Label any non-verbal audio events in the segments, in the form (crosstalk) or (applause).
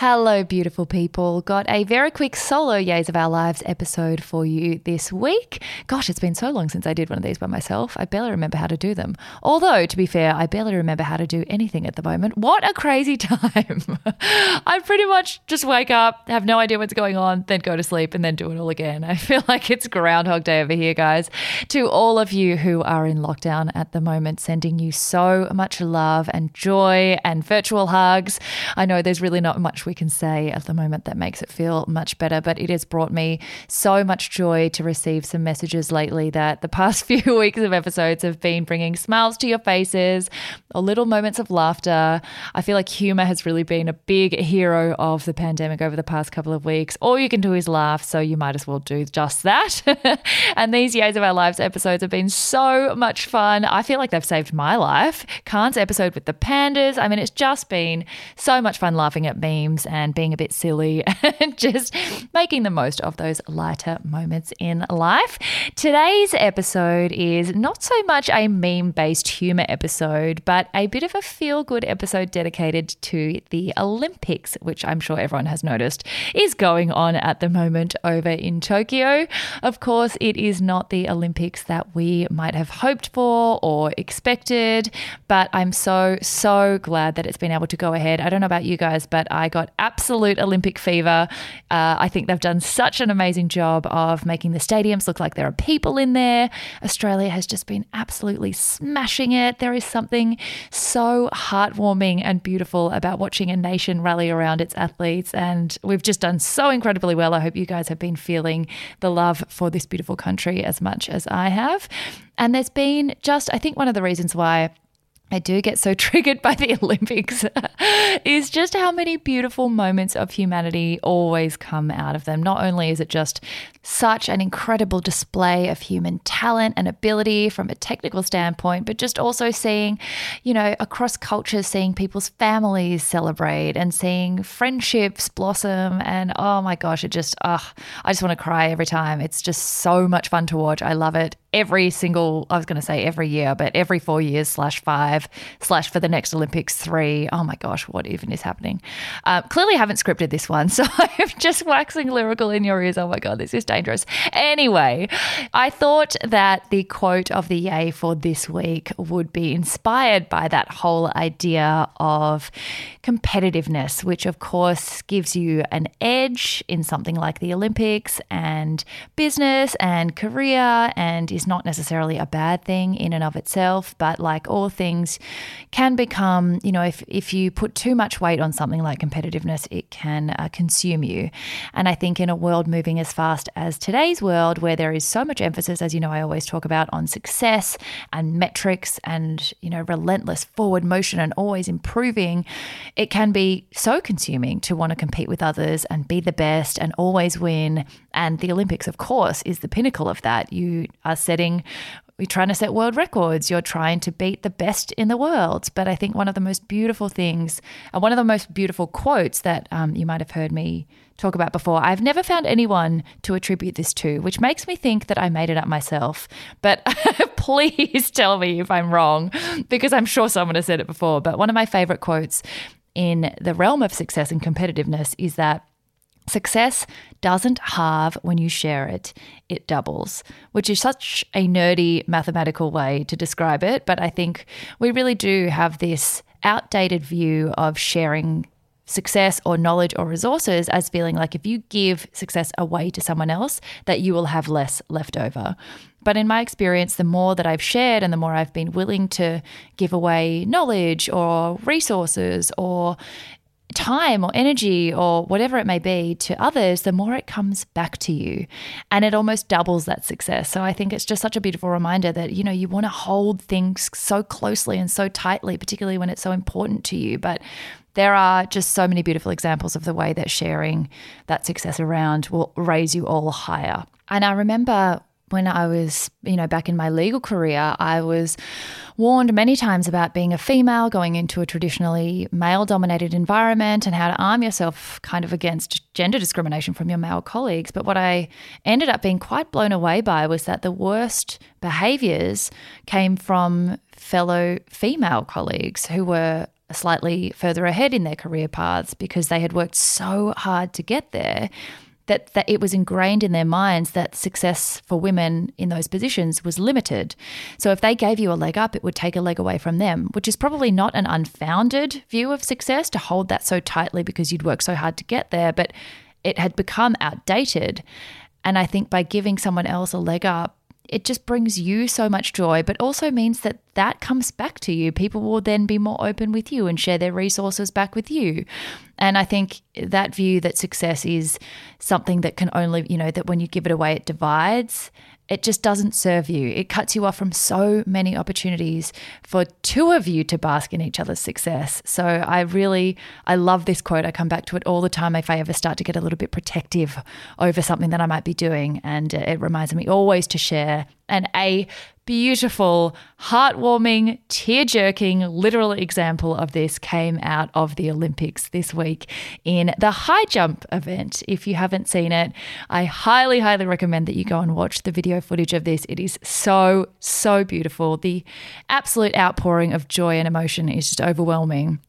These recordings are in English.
Hello, beautiful people. Got a very quick solo Yays of Our Lives episode for you this week. Gosh, it's been so long since I did one of these by myself. I barely remember how to do them. Although, to be fair, I barely remember how to do anything at the moment. What a crazy (laughs) time. (laughs) I pretty much just wake up, have no idea what's going on, then go to sleep, and then do it all again. (laughs) I feel like it's Groundhog Day over here, guys. To all of you who are in lockdown at the moment, sending you so much love and joy and virtual hugs. I know there's really not much we can say at the moment that makes it feel much better. But it has brought me so much joy to receive some messages lately that the past (laughs) few weeks of episodes have been bringing smiles to your faces or little moments of laughter. I feel like humor has really been a big hero of the pandemic over the past couple of weeks. All you can do is laugh, so you might as well do just that. (laughs) and these Yays of Our Lives episodes have been so much fun. I feel like they've saved my life. Khan's episode with the pandas. I mean, it's just been so much fun laughing at memes and being a bit silly (laughs) and just making the most of those lighter moments in life. Today's episode is not so much a meme based humor episode, but a bit of a feel good episode dedicated to the Olympics, which I'm sure everyone has noticed is going on at the moment over in Tokyo. Of course, it is not the Olympics that we might have hoped for or expected, but I'm so, so glad that it's been able to go ahead. I don't know about you guys, but I got got absolute Olympic fever. Uh, I think they've done such an amazing job of making the stadiums look like there are people in there. Australia has just been absolutely smashing it. There is something so heartwarming and beautiful about watching a nation rally around its athletes. And we've just done so incredibly well. I hope you guys have been feeling the love for this beautiful country as much as I have. And there's been just, I think, one of the reasons why I do get so (laughs) triggered by the Olympics (laughs) is just how many beautiful moments of humanity always come out of them. Not only is it just such an incredible display of human talent and ability from a technical standpoint, but just also seeing, you know, across cultures, seeing people's families celebrate and seeing friendships blossom. And oh my gosh, it just, oh, I just want to cry every time. It's just so much fun to watch. I love it every single, I was going to say every year, but every four years slash five slash for the next Olympics three. Oh my gosh, what even is happening? Uh, clearly haven't scripted this one. (laughs) So I'm just waxing lyrical in your ears. Oh my God, this is dangerous. Anyway, I thought that the quote of the yay for this week would be inspired by that whole idea of competitiveness, which of course gives you an edge in something like the Olympics and business and career and is not necessarily a bad thing in and of itself, but like all things, can become, you know, if, if you put too much weight on something like competitiveness, it can uh, consume you. And I think in a world moving as fast as today's world, where there is so much emphasis, as you know, I always talk about on success and metrics and, you know, relentless forward motion and always improving, it can be so consuming to want to compete with others and be the best and always win. And the Olympics, of course, is the pinnacle of that. You are setting you're trying to set world records. You're trying to beat the best in the world. But I think one of the most beautiful things, and one of the most beautiful quotes that um, you might have heard me talk about before, I've never found anyone to attribute this to, which makes me think that I made it up myself. But (laughs) please tell me if I'm wrong, because I'm sure someone has said it before. But one of my favorite quotes in the realm of success and competitiveness is that Success doesn't halve when you share it, it doubles, which is such a nerdy mathematical way to describe it. But I think we really do have this outdated view of sharing success or knowledge or resources as feeling like if you give success away to someone else, that you will have less left over. But in my experience, the more that I've shared and the more I've been willing to give away knowledge or resources or time or energy or whatever it may be to others, the more it comes back to you. And it almost doubles that success. So I think it's just such a beautiful reminder that, you know, you want to hold things so closely and so tightly, particularly when it's so important to you. But there are just so many beautiful examples of the way that sharing that success around will raise you all higher. And I remember when I was, you know, back in my legal career, I was warned many times about being a female going into a traditionally male dominated environment and how to arm yourself kind of against gender discrimination from your male colleagues. But what I ended up being quite blown away by was that the worst behaviors came from fellow female colleagues who were slightly further ahead in their career paths because they had worked so hard to get there that, that it was ingrained in their minds that success for women in those positions was limited. So if they gave you a leg up, it would take a leg away from them, which is probably not an unfounded view of success to hold that so tightly because you'd worked so hard to get there, but it had become outdated. And I think by giving someone else a leg up, it just brings you so much joy, but also means that that comes back to you. People will then be more open with you and share their resources back with you. And I think that view that success is something that can only, you know, that when you give it away, it divides it just doesn't serve you. It cuts you off from so many opportunities for two of you to bask in each other's success. So I really, I love this quote. I come back to it all the time if I ever start to get a little bit protective over something that I might be doing. And it reminds me always to share. And a beautiful, heartwarming, tear jerking, literal example of this came out of the Olympics this week in the high jump event. If you haven't seen it, I highly, highly recommend that you go and watch the video footage of this. It is so, so beautiful. The absolute outpouring of joy and emotion is just overwhelming.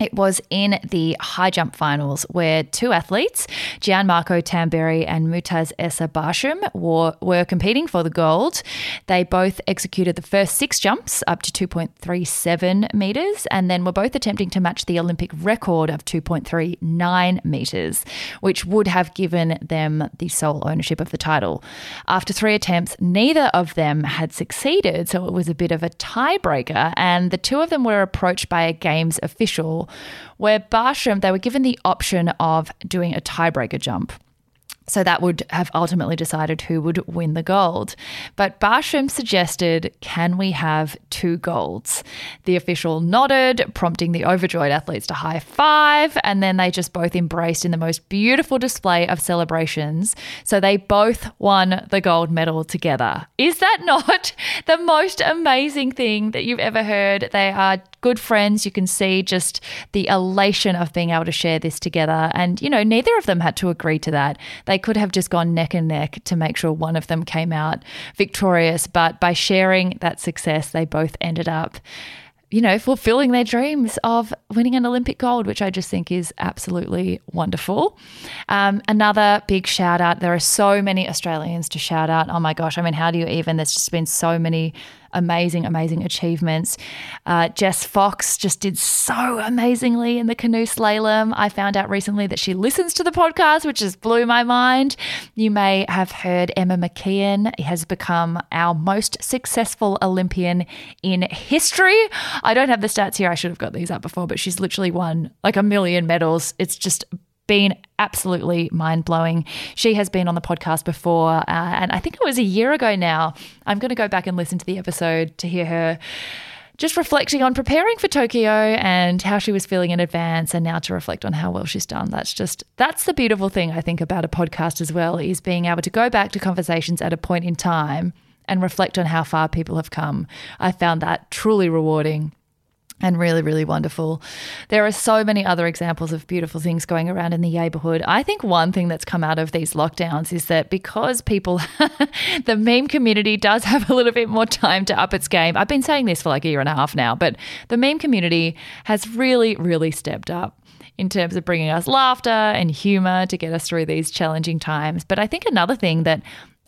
It was in the high jump finals where two athletes, Gianmarco Tamberi and Mutaz Essa Barshim, were, were competing for the gold. They both executed the first six jumps up to 2.37 metres and then were both attempting to match the Olympic record of 2.39 metres, which would have given them the sole ownership of the title. After three attempts, neither of them had succeeded, so it was a bit of a tiebreaker, and the two of them were approached by a Games official where Barshim, they were given the option of doing a tiebreaker jump. So that would have ultimately decided who would win the gold. But Barshim suggested, can we have two golds? The official nodded, prompting the overjoyed athletes to high five, and then they just both embraced in the most beautiful display of celebrations. So they both won the gold medal together. Is that (laughs) not the most amazing thing that you've ever heard? They are good friends. You can see just the elation of being able to share this together. And, you know, neither of them had to agree to that. They could have just gone neck and neck to make sure one of them came out victorious. But by sharing that success, they both ended up you know, fulfilling their dreams of winning an Olympic gold, which I just think is absolutely wonderful. Um, another big shout out. There are so many Australians to shout out. Oh my gosh. I mean, how do you even? There's just been so many amazing, amazing achievements. Uh, Jess Fox just did so amazingly in the canoe slalom. I found out recently that she listens to the podcast, which just blew my mind. You may have heard Emma McKeon has become our most successful Olympian in history. I don't have the stats here. I should have got these up before, but she's literally won like a million medals. It's just been absolutely mind blowing. She has been on the podcast before, uh, and I think it was a year ago now. I'm going to go back and listen to the episode to hear her just reflecting on preparing for Tokyo and how she was feeling in advance and now to reflect on how well she's done. That's just that's the beautiful thing I think about a podcast as well is being able to go back to conversations at a point in time and reflect on how far people have come. I found that truly rewarding and really, really wonderful. There are so many other examples of beautiful things going around in the neighborhood. I think one thing that's come out of these lockdowns is that because people, (laughs) the meme community does have a little bit more time to up its game. I've been saying this for like a year and a half now, but the meme community has really, really stepped up in terms of bringing us laughter and humor to get us through these challenging times. But I think another thing that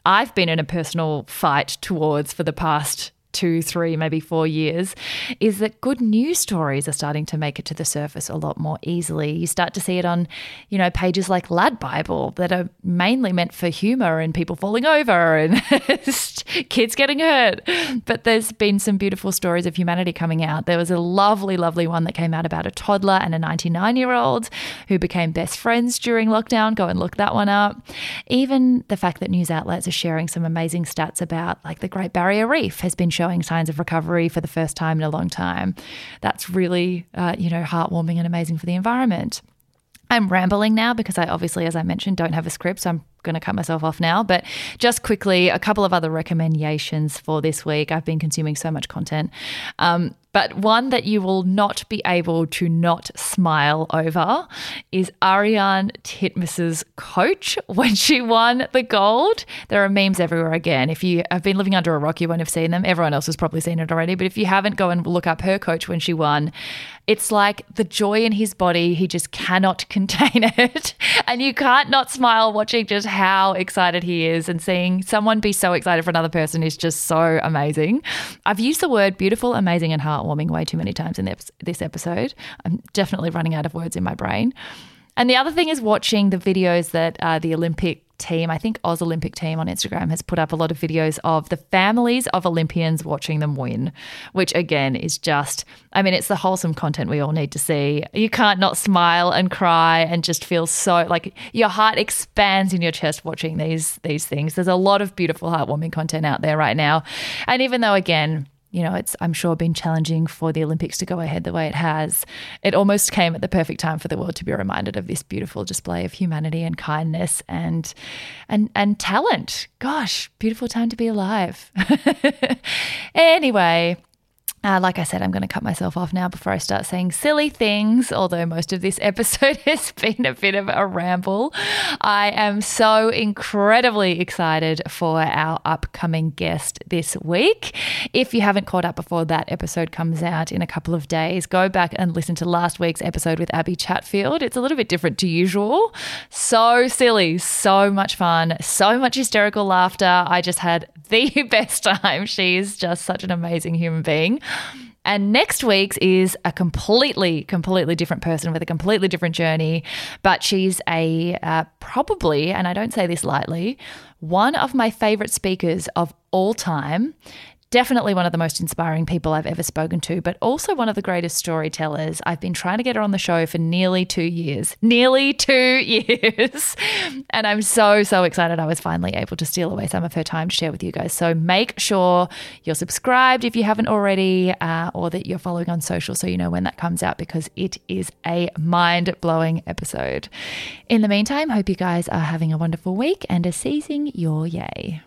I've been in a personal fight towards for the past two, three, maybe four years, is that good news stories are starting to make it to the surface a lot more easily. You start to see it on, you know, pages like Lad Bible that are mainly meant for humor and people falling over and (laughs) kids getting hurt. But there's been some beautiful stories of humanity coming out. There was a lovely, lovely one that came out about a toddler and a 99 year old who became best friends during lockdown. Go and look that one up. Even the fact that news outlets are sharing some amazing stats about, like, the Great Barrier Reef has been showing signs of recovery for the first time in a long time. That's really, uh, you know, heartwarming and amazing for the environment. I'm rambling now because I obviously, as I mentioned, don't have a script. So I'm going to cut myself off now. But just quickly, a couple of other recommendations for this week. I've been consuming so much content. Um, but one that you will not be able to not smile over is Ariarne Titmus's coach (laughs) when she won the gold. There are memes everywhere again. If you have been living under a rock, you won't have seen them. Everyone else has probably seen it already. But if you haven't, go and look up her coach when she won. It's like the joy in his body, he just cannot (laughs) contain it. and you can't not smile watching just how excited he is and seeing someone be so excited for another person is just so amazing. I've used the word beautiful, amazing, and heartwarming way too many times in this episode. I'm definitely running out of words in my brain. And the other thing is watching the videos that uh, the Olympic team, I think Oz Olympic team on Instagram has put up a lot of videos of the families of Olympians watching them win, which again is just, I mean, it's the wholesome content we all need to see. You can't not smile and cry and just feel so like your heart expands in your chest watching these these things. There's a lot of beautiful heartwarming content out there right now. And even though again, you know, it's I'm sure been challenging for the Olympics to go ahead the way it has. It almost came at the perfect time for the world to be reminded of this beautiful display of humanity and kindness and and and talent. Gosh, beautiful time to be alive. (laughs) anyway, uh, like I said, I'm going to cut myself off now before I start saying silly things, although most of this (laughs) episode has been a bit of a ramble. I am so incredibly excited for our upcoming guest this week. If you haven't caught up before that episode comes out in a couple of days, go back and listen to last week's episode with Abby Chatfield. It's a little bit different to usual. So silly, so much fun, so much hysterical laughter. I just had the (laughs) best time. She's just such an amazing human being. And next week's is a completely, completely different person with a completely different journey. But she's a uh, probably, and I don't say this lightly, one of my favorite speakers of all time. Definitely one of the most inspiring people I've ever spoken to, but also one of the greatest storytellers. I've been trying to get her on the show for nearly two years. Nearly two (laughs) years. and I'm so, so excited I was finally able to steal away some of her time to share with you guys. So make sure you're subscribed if you haven't already, uh, or that you're following on social so you know when that comes out because it is a mind blowing episode. In the meantime, hope you guys are having a wonderful week and are seizing your yay.